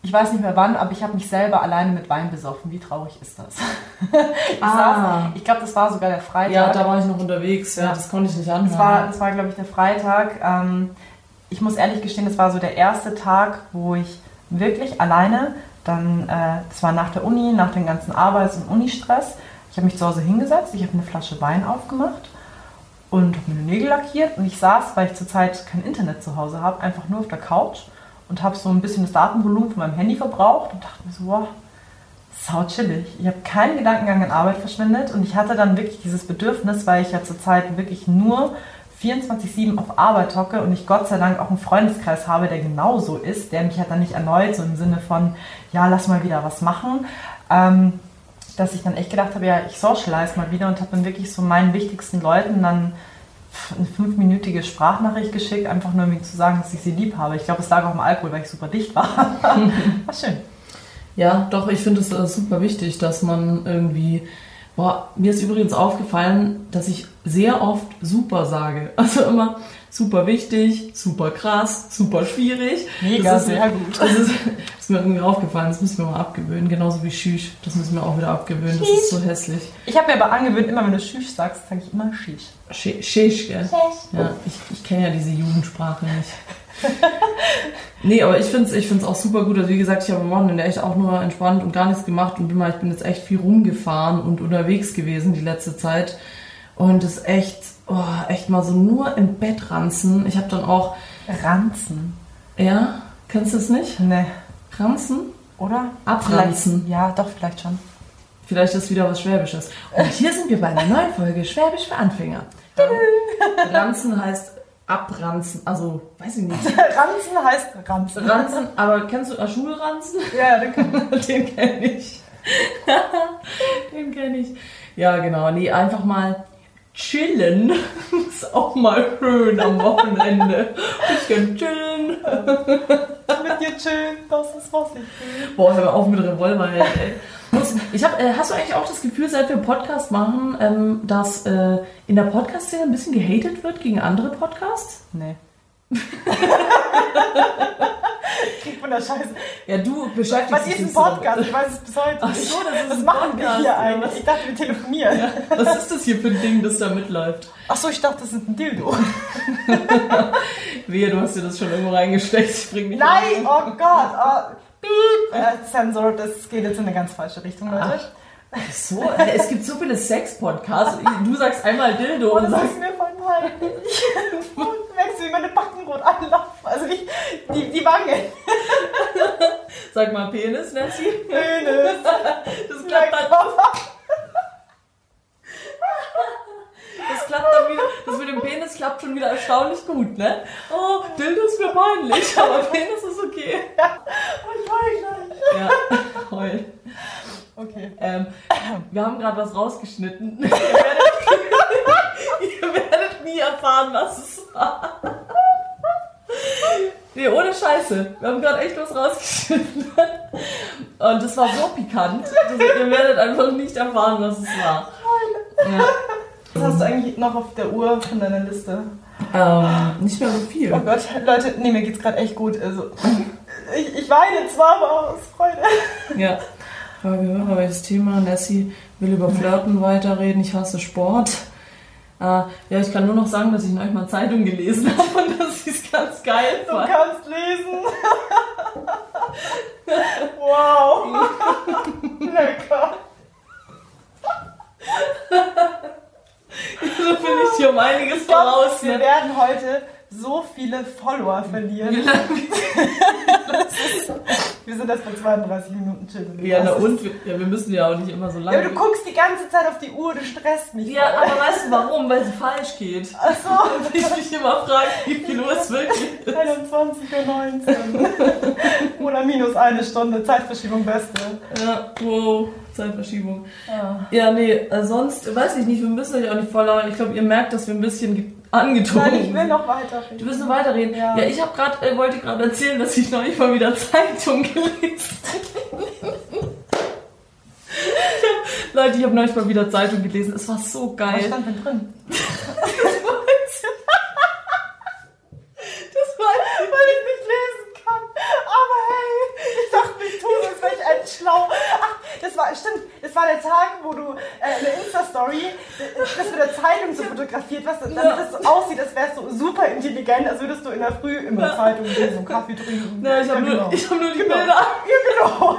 Ich weiß nicht mehr wann, aber ich habe mich selber alleine mit Wein besoffen. Wie traurig ist das? ich Ah. saß, ich glaube, das war sogar der Freitag. Ja, da war ich noch unterwegs. Ja, Ja. das konnte ich nicht anhören. Das war, das war glaube ich, der Freitag. Ähm, ich muss ehrlich gestehen, das war so der erste Tag, wo ich wirklich alleine, dann, äh, das war nach der Uni, nach dem ganzen Arbeits- und Unistress, ich habe mich zu Hause hingesetzt, ich habe eine Flasche Wein aufgemacht und habe meine Nägel lackiert und ich saß, weil ich zurzeit kein Internet zu Hause habe, einfach nur auf der Couch und habe so ein bisschen das Datenvolumen von meinem Handy verbraucht und dachte mir so, wow, sau chillig. Ich habe keinen Gedankengang an Arbeit verschwendet und ich hatte dann wirklich dieses Bedürfnis, weil ich ja zurzeit wirklich nur 24-7 auf Arbeit hocke und ich Gott sei Dank auch einen Freundeskreis habe, der genauso ist, der mich halt dann nicht erneut so im Sinne von, ja, lass mal wieder was machen, ähm, dass ich dann echt gedacht habe, ja, ich socialize mal wieder und habe dann wirklich so meinen wichtigsten Leuten dann eine fünfminütige Sprachnachricht geschickt, einfach nur um ihnen zu sagen, dass ich sie lieb habe. Ich glaube, es lag auch im Alkohol, weil ich super dicht war. war schön. Ja, doch, ich finde es äh, super wichtig, dass man irgendwie. Boah, mir ist übrigens aufgefallen, dass ich sehr oft super sage. Also immer super wichtig, super krass, super schwierig. Mega, das ist, sehr gut. Das ist, das ist mir irgendwie aufgefallen, das müssen wir mal abgewöhnen. Genauso wie Schüch, das müssen wir auch wieder abgewöhnen. Das ist so hässlich. Ich habe mir aber angewöhnt, immer wenn du Shish sagst, sage ich immer Shish. Sch- Schisch, gell? Ja, ich, ich kenne ja diese Jugendsprache nicht. nee, aber ich finde es ich find's auch super gut. Also wie gesagt, ich habe am Wochenende echt auch nur entspannt und gar nichts gemacht und bin mal, ich bin jetzt echt viel rumgefahren und unterwegs gewesen die letzte Zeit. Und es ist echt, oh, echt mal so nur im Bett ranzen. Ich habe dann auch, Ranzen. ja, kennst du es nicht? Ne. Ranzen? Oder? Abranzen. Vielleicht, ja, doch, vielleicht schon. Vielleicht ist wieder was Schwäbisches. Und hier sind wir bei einer neuen Folge Schwäbisch für Anfänger. Ranzen heißt abranzen, also weiß ich nicht. Ranzen heißt Ranzen. Ranzen, aber kennst du äh, Schulranzen? Ja, den kann Den kenne ich. Den kenne ich. Ja, genau. Nee, einfach mal chillen. Ist auch mal schön am Wochenende. Bisschen chillen. mit dir chillen, das ist was ich will. Boah, hör mal auf mit Revolver, ey. Ich hab, äh, hast du eigentlich auch das Gefühl, seit wir Podcast machen, ähm, dass äh, in der Podcast-Szene ein bisschen gehatet wird gegen andere Podcasts? Nee. Krieg von der Scheiße. Ja, du beschäftigst Was dich ist ein damit. Podcast? Ich weiß es bis heute Ach so, das ist Was machen Podcast, wir hier eigentlich? was? Ich dachte, wir telefonieren. Was ist das hier für ein Ding, das da mitläuft? Ach so, ich dachte, das ist ein Dildo. Wehe, du hast dir das schon irgendwo reingesteckt. Ich bring dich Nein, oh Gott. Oh. Äh, Sensor, das geht jetzt in eine ganz falsche Richtung, Leute. Ach So, es gibt so viele Sex-Podcasts. Du sagst einmal Dildo Oh, und das sagst, ist mir voll peinlich. Du merkst, wie meine Backen rot anlaufen. Also nicht die, die Wange. sag mal Penis, Nancy. Penis. Das klappt dann, das klappt dann wieder, das mit dem Penis klappt schon wieder erstaunlich gut, ne? Oh, Dildo ist mir peinlich, aber Penis ist okay. Oh, ich heul gleich. Ja, heul. Okay. Ähm, wir haben gerade was rausgeschnitten. Ihr werdet, ihr werdet nie erfahren, was es war. Nee, ohne Scheiße. Wir haben gerade echt was rausgeschnitten. Und es war so pikant, dass ihr werdet einfach nicht erfahren, was es war. Ja. Was hast du eigentlich noch auf der Uhr von deiner Liste? Ähm, nicht mehr so viel. Oh Gott, Leute, nee, mir geht's gerade echt gut. Also, ich, ich weine zwar, aber aus Freude. Ja. Frage Hörer, welches Thema? Nessie will über Flirten weiterreden. Ich hasse Sport. Äh, ja, ich kann nur noch sagen, dass ich neulich mal Zeitung gelesen habe und das ist ganz geil Du war. kannst lesen. wow. Lecker so bin ich hier um einiges Stop, voraus. Ne? Wir werden heute so viele Follower verlieren. Wie lange? wir sind erst bei 32 Minuten chillen. Ja, na und? Wir, ja, wir müssen ja auch nicht immer so lange. Ja, du guckst die ganze Zeit auf die Uhr, du stresst mich. Ja, voll. aber weißt du warum? Weil sie falsch geht. Ach so. Weil ich mich immer frage, wie viel Uhr es wirklich ist. 21.19 Uhr. Oder minus eine Stunde. Zeitverschiebung beste. Ja, wow. Zeitverschiebung. Ja. Ja, nee, äh, sonst weiß ich nicht, wir müssen euch auch nicht voll. Ich glaube, ihr merkt, dass wir ein bisschen ge- angetrunken Nein, ich will sind. noch weiter. Du willst nur weiterreden? Ja. Ja, ich habe gerade, äh, wollte gerade erzählen, dass ich neulich mal wieder Zeitung gelesen habe. Leute, ich habe neulich mal wieder Zeitung gelesen. Es war so Was geil. stand denn drin? Das war Weil ich nicht lesen kann. Aber hey, ich dachte, ich tue das, weil ich ein schlau. Ach, das war, stimmt, das war der Tag, wo du äh, eine Insta-Story, das mit der Zeitung so fotografiert hast, damit Ja. das so aussieht, als wärst du super intelligent, als würdest du in der Früh immer Ja. Zeitung lesen und Kaffee trinken. Na, ich habe Ja, nur, genau. ich hab nur die Genau. Bilder. Ja, genau. Oh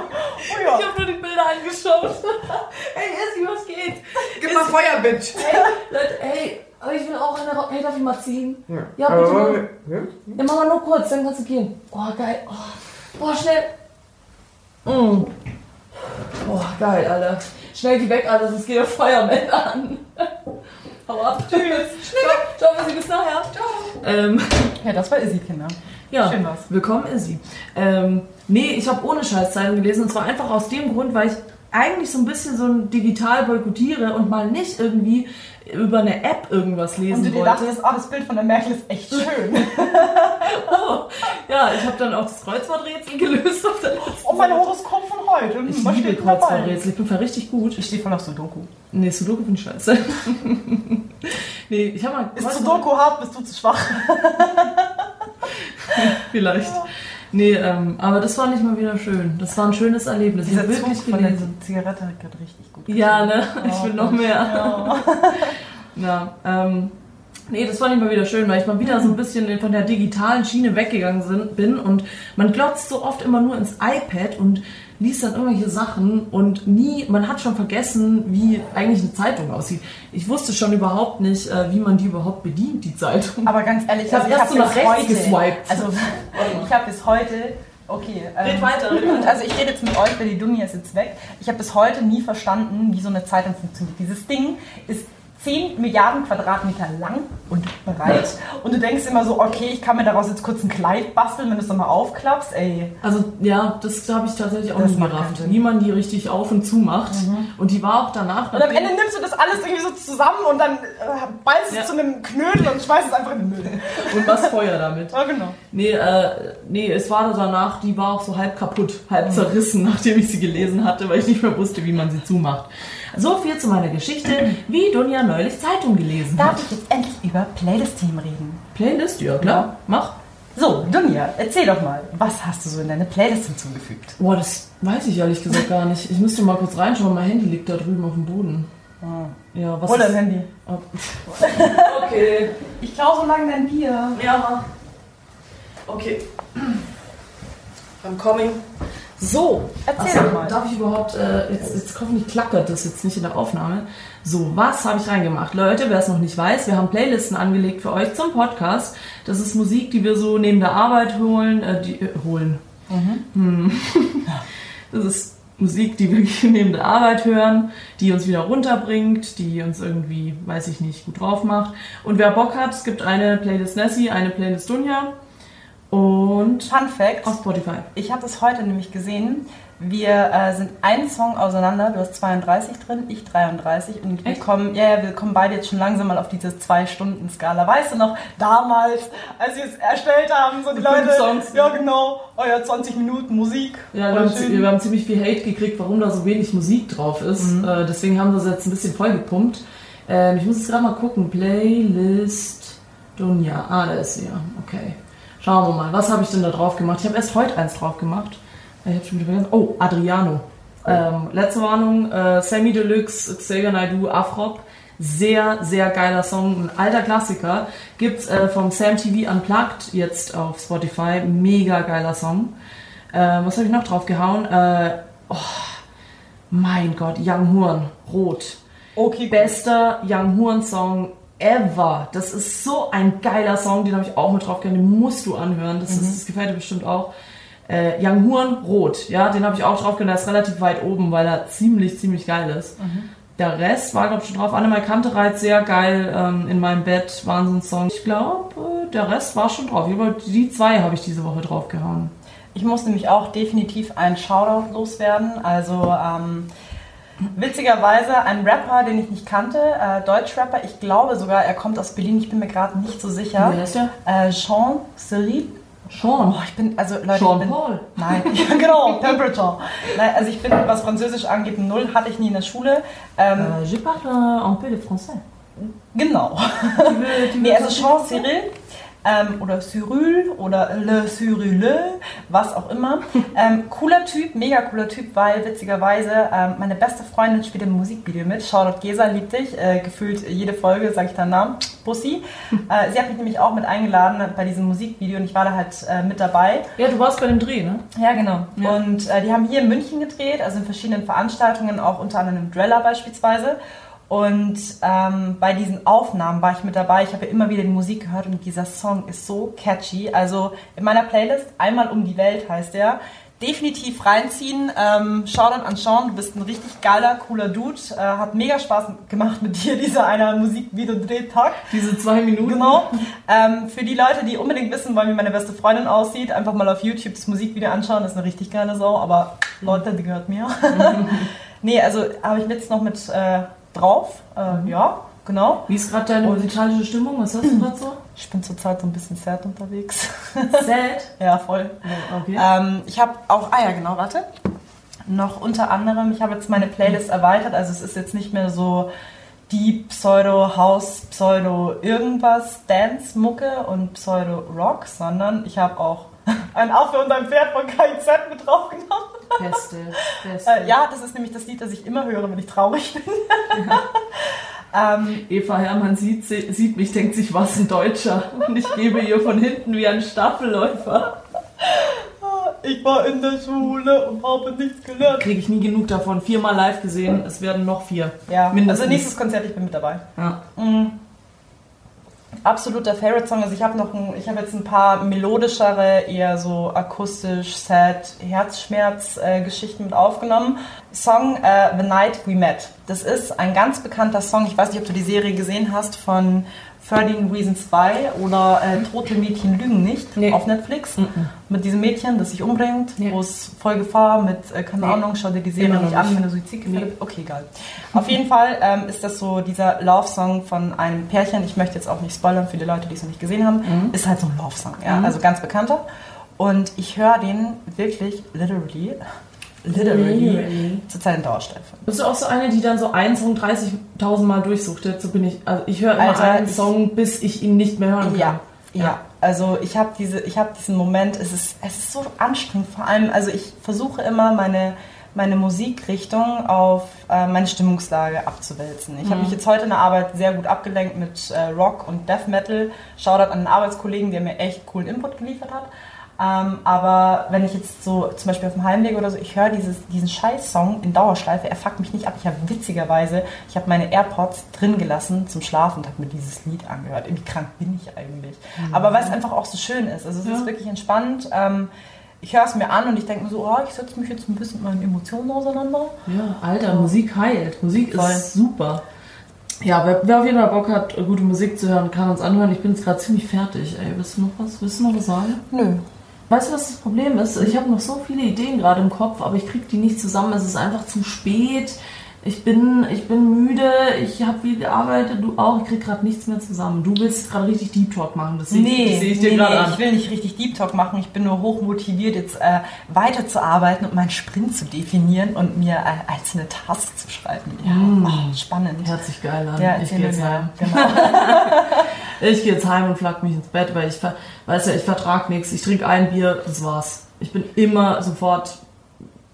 ja. Ich habe nur die Bilder angeschaut. hey, Essi, was geht? Gib mal Feuer, Bitch! Leute, hey, aber ich will auch eine Rock. Hey, darf ich mal ziehen? Ja, Ja, bitte aber- mal. ja? Ja, mach mal nur kurz, dann kannst du gehen. Oh, geil. Oh, Boah, schnell. Mm. Boah, geil, Alter. Schnell geh weg, Alter, sonst geht der Feuermann an. Hau ab. Tschüss. Ciao, ciao, bis bis nachher. Ciao. Ähm, Ja, das war Izzy, Kinder. ja, Schön war's. willkommen, Izzy. Ähm, nee, ich habe ohne Scheißzeitung gelesen und zwar einfach aus dem Grund, weil ich eigentlich so ein bisschen so ein digital boykottiere und mal nicht irgendwie über eine App irgendwas lesen Und du dir wollte. dachtest, ah, das Bild von der Merkel ist echt schön. Oh, ja, ich habe dann auch das Kreuzworträtsel gelöst auf der Oh, mein. Horoskop von heute. Hm, Ich liebe? Kreuzworträtsel, ich bin voll richtig gut. Ich stehe voll auf Sudoku. Nee, Sudoku bin ich scheiße. nee, ich habe mal Ist Sudoku hart, bist du zu schwach? Vielleicht. Nee, ähm, aber das war nicht mal wieder schön. Das war ein schönes Erlebnis. Ich Dieser Zug wirklich von der gelesen. Zigarette hat gerade richtig gut Ja, ne? Ich Oh, will noch mehr. Ja. Ähm, nee, das war nicht mal wieder schön, weil ich mal wieder so ein bisschen von der digitalen Schiene weggegangen bin und man glotzt so oft immer nur ins iPad und liest dann irgendwelche Sachen und nie, man hat schon vergessen, wie eigentlich eine Zeitung aussieht. Ich wusste schon überhaupt nicht, äh, wie man die überhaupt bedient, die Zeitung. Aber ganz ehrlich, Ich hab also erst so hab nach bis rechts heute, geswiped. Also ich habe bis heute, okay. ähm, Red weiter, red weiter. Also ich rede jetzt mit euch, weil die Dunja ist jetzt weg. Ich habe bis heute nie verstanden, wie so eine Zeitung funktioniert. Dieses Ding ist 10 Milliarden Quadratmeter lang und breit. Und du denkst immer so, okay, ich kann mir daraus jetzt kurz ein Kleid basteln, wenn du es nochmal aufklappst. Ey, Also ja, das habe ich tatsächlich auch Das keinen gerafft, wie man die richtig auf und zu macht. Und die war auch danach. Und am Ende nimmst du das alles irgendwie so zusammen und dann äh, ballst Ja. es zu einem Knödel und schmeißt es einfach in den Müll. und was Feuer damit. Ja, genau. Nee, äh, nee, es war danach, die war auch so halb kaputt, halb zerrissen, nachdem ich sie gelesen hatte, weil ich nicht mehr wusste, wie man sie zumacht. So viel zu meiner Geschichte, wie Dunja neulich Zeitung gelesen hat. Darf ich jetzt endlich über Playlist-Team reden? Playlist, ja klar, mach. So, Dunja, erzähl doch mal, was hast du so in deine Playlist hinzugefügt? Boah, das weiß ich ehrlich gesagt gar nicht. Ich müsste mal kurz reinschauen, mein Handy liegt da drüben auf dem Boden. Ja, was Hol dein. Handy. Oh. Okay, Ich klaue so lange dein Bier. ja, mach. Okay. I'm coming. So, Erzähl doch mal. Darf ich überhaupt, äh, jetzt, jetzt hoffentlich klackert das jetzt nicht in der Aufnahme. So, was habe ich reingemacht? Leute, wer es noch nicht weiß, wir haben Playlisten angelegt für euch zum Podcast. Das ist Musik, die wir so neben der Arbeit holen, äh, die, äh, holen. Hm. Das ist Musik, die wir neben der Arbeit hören, die uns wieder runterbringt, die uns irgendwie, weiß ich nicht, gut drauf macht. Und wer Bock hat, es gibt eine Playlist Nessie, eine Playlist Dunja und Fun Fact, auf Spotify. ich habe das heute nämlich gesehen. Wir äh, sind einen Song auseinander. Du hast 32 drin, ich 33. Und wir Echt? kommen, ja, ja, wir kommen beide jetzt schon langsam mal auf diese 2-Stunden-Skala. Weißt du noch, damals, als wir es erstellt haben, so die Fünf Leute, Songs. ja genau, oh ja, 20 Minuten Musik. Ja, wir haben, wir haben ziemlich viel Hate gekriegt, warum da so wenig Musik drauf ist. Äh, deswegen haben wir das jetzt ein bisschen vollgepumpt. Ähm, ich muss jetzt gerade mal gucken. Playlist Dunja. Ah, da ist sie ja. Okay. Schauen wir mal. Was habe ich denn da drauf gemacht? Ich habe erst heute eins drauf gemacht. Ich habe schon wieder vergessen. Oh, Adriano. Ähm, letzte Warnung. Äh, Sammy Deluxe, Xavier Naidoo, Afrop. Sehr, sehr geiler Song. Ein alter Klassiker. Gibt's äh, vom Sam TV Unplugged jetzt auf Spotify. Mega geiler Song. Äh, was habe ich noch drauf gehauen? Äh, oh, mein Gott, Young Horn, Rot. Okay, cool. Bester Young Horn Song ever. Das ist so ein geiler Song, den habe ich auch mit drauf gehabt, den musst du anhören. Das, ist, das gefällt dir bestimmt auch. Äh, Young Huren Rot, ja, den habe ich auch drauf gehabt, der ist relativ weit oben, weil er ziemlich, ziemlich geil ist. Der Rest war, glaube ich, schon drauf. Annemal Kantereit, sehr geil. Ähm, in meinem Bett, Wahnsinnssong. Ich glaube, äh, der Rest war schon drauf. Aber die zwei habe ich diese Woche draufgehauen. Ich muss nämlich auch definitiv einen Shoutout loswerden. Also ähm, witzigerweise ein Rapper, den ich nicht kannte, äh, Deutschrapper. Ich glaube sogar, er kommt aus Berlin. Ich bin mir gerade nicht so sicher. Wie heißt der? Äh, Jean Cyril. Sean. Oh, ich bin, also Leute, Sean ich bin, Paul. Nein, ja, genau, Temperature. Nein, also ich bin, was Französisch angeht, Null hatte ich nie in der Schule. Ähm, Äh, je parle un peu de français. Genau. Tu veux- tu veux Nee, also français? Cyril ähm, oder Cyril oder Le Cyrille, was auch immer. Ähm, cooler Typ, mega cooler Typ, weil witzigerweise ähm, meine beste Freundin spielt im Musikvideo mit. Charlotte Gesa liebt dich. Äh, gefühlt jede Folge sage ich deinen Namen. Bussi. Äh, sie hat mich nämlich auch mit eingeladen bei diesem Musikvideo und ich war da halt äh, mit dabei. Ja, du warst bei dem Dreh, ne? Ja, genau. Ja. Und äh, die haben hier in München gedreht, also in verschiedenen Veranstaltungen, auch unter anderem im Dreller beispielsweise. Und ähm, bei diesen Aufnahmen war ich mit dabei. Ich habe ja immer wieder die Musik gehört und dieser Song ist so catchy. Also in meiner Playlist Einmal um die Welt heißt der. Definitiv reinziehen. Ähm, Shoutout an Sean, du bist ein richtig geiler, cooler Dude. Äh, hat mega Spaß gemacht mit dir, dieser einer Musikvideo-Drehtag. Diese zwei Minuten. Genau. Ähm, für die Leute, die unbedingt wissen wollen, wie meine beste Freundin aussieht, einfach mal auf YouTube das Musikvideo anschauen. Das ist eine richtig geile Sau, aber Leute, die gehört mir. nee, also habe ich jetzt noch mit äh, drauf. Äh, Ja, genau. Wie ist gerade deine Und- musikalische Stimmung? Was hast du gerade so? Ich bin zurzeit so ein bisschen sad unterwegs. Sad. ja, voll. Okay. Ähm, ich habe auch, ah ja, genau, warte. Noch unter anderem, ich habe jetzt meine Playlist erweitert, also es ist jetzt nicht mehr so die Pseudo-House, Pseudo-Irgendwas Dance-Mucke und Pseudo-Rock, sondern ich habe auch ein Affe und ein Pferd von KIZ mit draufgenommen. Beste. Beste. Äh, ja, das ist nämlich das Lied, das ich immer höre, wenn ich traurig bin. ähm, Eva Hermann sieht, sieht mich, denkt sich, was ein Deutscher. Und ich gebe ihr von hinten wie ein Staffelläufer. ich war in der Schule und habe nichts gelernt. Kriege ich nie genug davon. Viermal live gesehen, es werden noch vier. Ja, Mindestens. also nächstes Konzert, ich bin mit dabei. Ja. Mm. Absoluter Favorite Song. Also ich habe noch ein, ich habe jetzt ein paar melodischere, eher so akustisch, sad, Herzschmerz-Geschichten mit aufgenommen. Song äh, The Night We Met. Das ist ein ganz bekannter Song. Ich weiß nicht, ob du die Serie gesehen hast von 13 Reasons Why oder äh, Tote Mädchen lügen nicht Nee. auf Netflix. Mit diesem Mädchen, das sich umbringt, Nee. wo es voll Gefahr mit, äh, keine Nee. Ahnung, schau dir die Serie nicht an, wenn du Suizidgefälle Nee. bist. Okay, egal. Auf jeden Fall ähm, ist das so dieser Love-Song von einem Pärchen. Ich möchte jetzt auch nicht spoilern für die Leute, die es noch nicht gesehen haben. Mhm. Ist halt so ein Love-Song, ja, also ganz bekannter. Und ich höre den wirklich literally, literally, Literally. zurzeit in Dauerschleife. Bist du auch so eine, die dann so einen Song 30.000 Mal durchsuchtet? So bin ich. Also ich höre immer Alter, einen Song, bis ich ihn nicht mehr hören kann. Ja, ja. Also ich habe diese, ich habe diesen Moment. Es ist, es ist so anstrengend. Vor allem, also ich versuche immer meine meine Musikrichtung auf äh, meine Stimmungslage abzuwälzen. Ich habe mich jetzt heute in der Arbeit sehr gut abgelenkt mit äh, Rock und Death Metal. Shoutout an einen Arbeitskollegen, der mir echt coolen Input geliefert hat. Ähm, aber wenn ich jetzt so zum Beispiel auf dem Heimweg oder so, ich höre diesen Scheiß-Song in Dauerschleife, er fuckt mich nicht ab. Ich habe witzigerweise, ich habe meine AirPods drin gelassen zum Schlafen und habe mir dieses Lied angehört. Wie krank bin ich eigentlich? Aber weil es einfach auch so schön ist. Also es Ja. ist wirklich entspannt. Ähm, ich höre es mir an und ich denke mir so, oh, ich setze mich jetzt ein bisschen mit meinen Emotionen auseinander. Ja, Alter, Musik heilt. Musik Voll. ist super. Ja, wer, wer auf jeden Fall Bock hat, gute Musik zu hören, kann uns anhören. Ich bin jetzt gerade ziemlich fertig. Ey, willst du noch was? Willst du noch was sagen? Nö. Weißt du, was das Problem ist? Ich habe noch so viele Ideen gerade im Kopf, aber ich kriege die nicht zusammen. Es ist einfach zu spät. Ich bin, ich bin müde. Ich habe viel gearbeitet. Du auch. Ich krieg gerade nichts mehr zusammen. Du willst gerade richtig Deep Talk machen. Das sehe Nee, das sehe ich dir nee, gerade nee, an. ich will nicht richtig Deep Talk machen. Ich bin nur hoch motiviert, jetzt äh, weiterzuarbeiten und meinen Sprint zu definieren und mir äh, einzelne Tasks zu schreiben. Ja, oh, spannend. Hört sich geil an. Ja, ich gehe jetzt heim. Genau. Ich gehe jetzt heim und flack mich ins Bett, weil ich, weißt ja, ich vertrag nichts. Ich trinke ein Bier, das war's. Ich bin immer sofort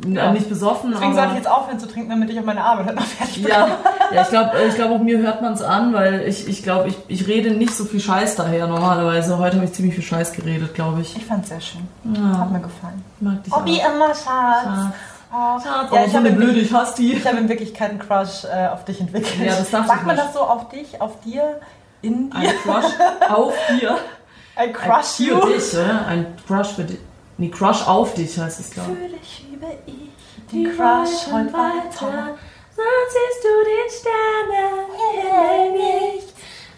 Ja. nicht besoffen, Deswegen sollte ich jetzt aufhören zu trinken, damit ich auf meine Arbeit noch fertig bin. ja, ja, ich glaube, ich glaub, auch mir hört man es an, weil ich, ich glaube, ich, ich rede nicht so viel Scheiß daher normalerweise. Heute habe ich ziemlich viel Scheiß geredet, glaube ich. Ich fand's sehr schön. Ja. Hat mir gefallen. Mag dich Oh, wie auch. immer, Schatz. Schatz. Oh. Schatz, Ja, ich so habe eine in, Blöde, ich hasse die. ich habe in Wirklichkeit einen Crush äh, auf dich entwickelt. Ja, das Sagt man das so auf dich, auf dir? in Ein dir. Crush auf dir. Ein crush für you. dich, oder? Ein Crush für dich. Nee, Crush auf dich heißt es, glaube ich. Für dich liebe ich den Crush heute weiter. Sonst siehst du den Sterne nicht.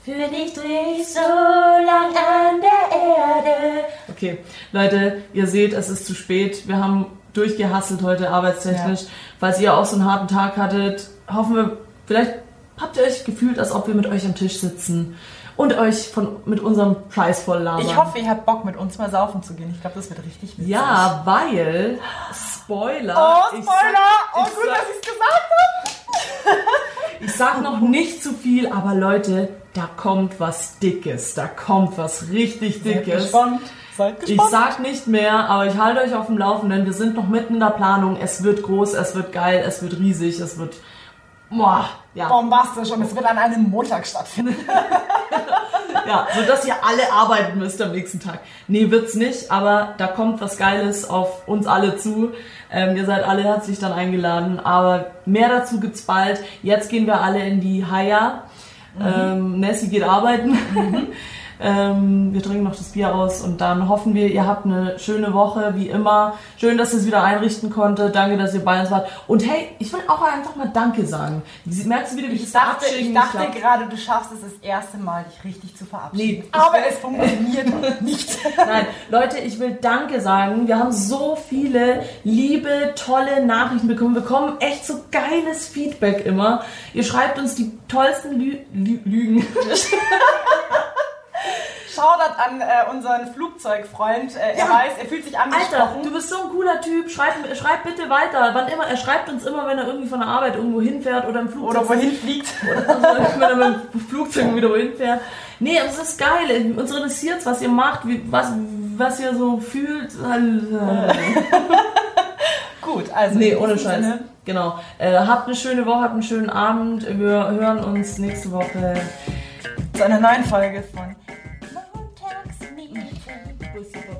Für dich dreh ich so lang an der Erde. Okay, Leute, ihr seht, es ist zu spät. Wir haben durchgehasselt heute arbeitstechnisch. Ja. Falls ihr auch so einen harten Tag hattet, hoffen wir, vielleicht habt ihr euch gefühlt, als ob wir mit euch am Tisch sitzen und euch von, mit unserem Preis voll labern. Ich hoffe, ihr habt Bock, mit uns mal saufen zu gehen. Ich glaube, das wird richtig witzig. Ja, weil, Spoiler. Oh, ich Spoiler! sag- oh, ich gut, sag- dass ich es gesagt habe. Ich sag noch nicht zu viel, aber Leute, da kommt was Dickes. Da kommt was richtig Seid Dickes. gespannt. Seid Ich gespannt. sag nicht mehr, aber ich halte euch auf dem Laufenden. Wir sind noch mitten in der Planung. Es wird groß, es wird geil, es wird riesig, es wird. Boah, ja. Bombastisch und es wird an einem Montag stattfinden. Ja, so dass ihr alle arbeiten müsst am nächsten Tag. Nee, wird's nicht, aber da kommt was Geiles auf uns alle zu. Ähm, ihr seid alle herzlich dann eingeladen, aber mehr dazu gibt's bald. Jetzt gehen wir alle in die Haya. Ähm, Nessie geht arbeiten. ähm, wir trinken noch das Bier aus und dann hoffen wir, ihr habt eine schöne Woche, wie immer. Schön, dass ihr es wieder einrichten konnte. Danke, dass ihr bei uns wart. Und hey, ich will auch einfach mal Danke sagen. Merkst du wieder, wie Ich das dachte, ich dachte gerade, du schaffst es das erste Mal, dich richtig zu verabschieden. Nee, Aber es funktioniert nicht. Nein, Leute, ich will Danke sagen. Wir haben so viele liebe, tolle Nachrichten bekommen. Wir bekommen echt so geiles Feedback immer. Ihr schreibt uns die tollsten Lü Lü Lügen. Shoutout an äh, unseren Flugzeugfreund. Äh, Ja. Er weiß, er fühlt sich Alter, angesprochen. du bist so ein cooler Typ. Schreib, schreib bitte weiter. Wann immer. Er schreibt uns immer, wenn er irgendwie von der Arbeit irgendwo hinfährt oder im Flugzeug oder wohin fliegt. Also, wenn er mit dem Flugzeug wieder wohin fährt. Nee, aber es ist geil. Uns interessiert was ihr macht, wie, was, was ihr so fühlt. Gut, also. Nee, ohne Scheiß. Sinne, Genau. Äh, habt eine schöne Woche, habt einen schönen Abend. Wir hören uns nächste Woche. Zu einer neuen Folge von obviously both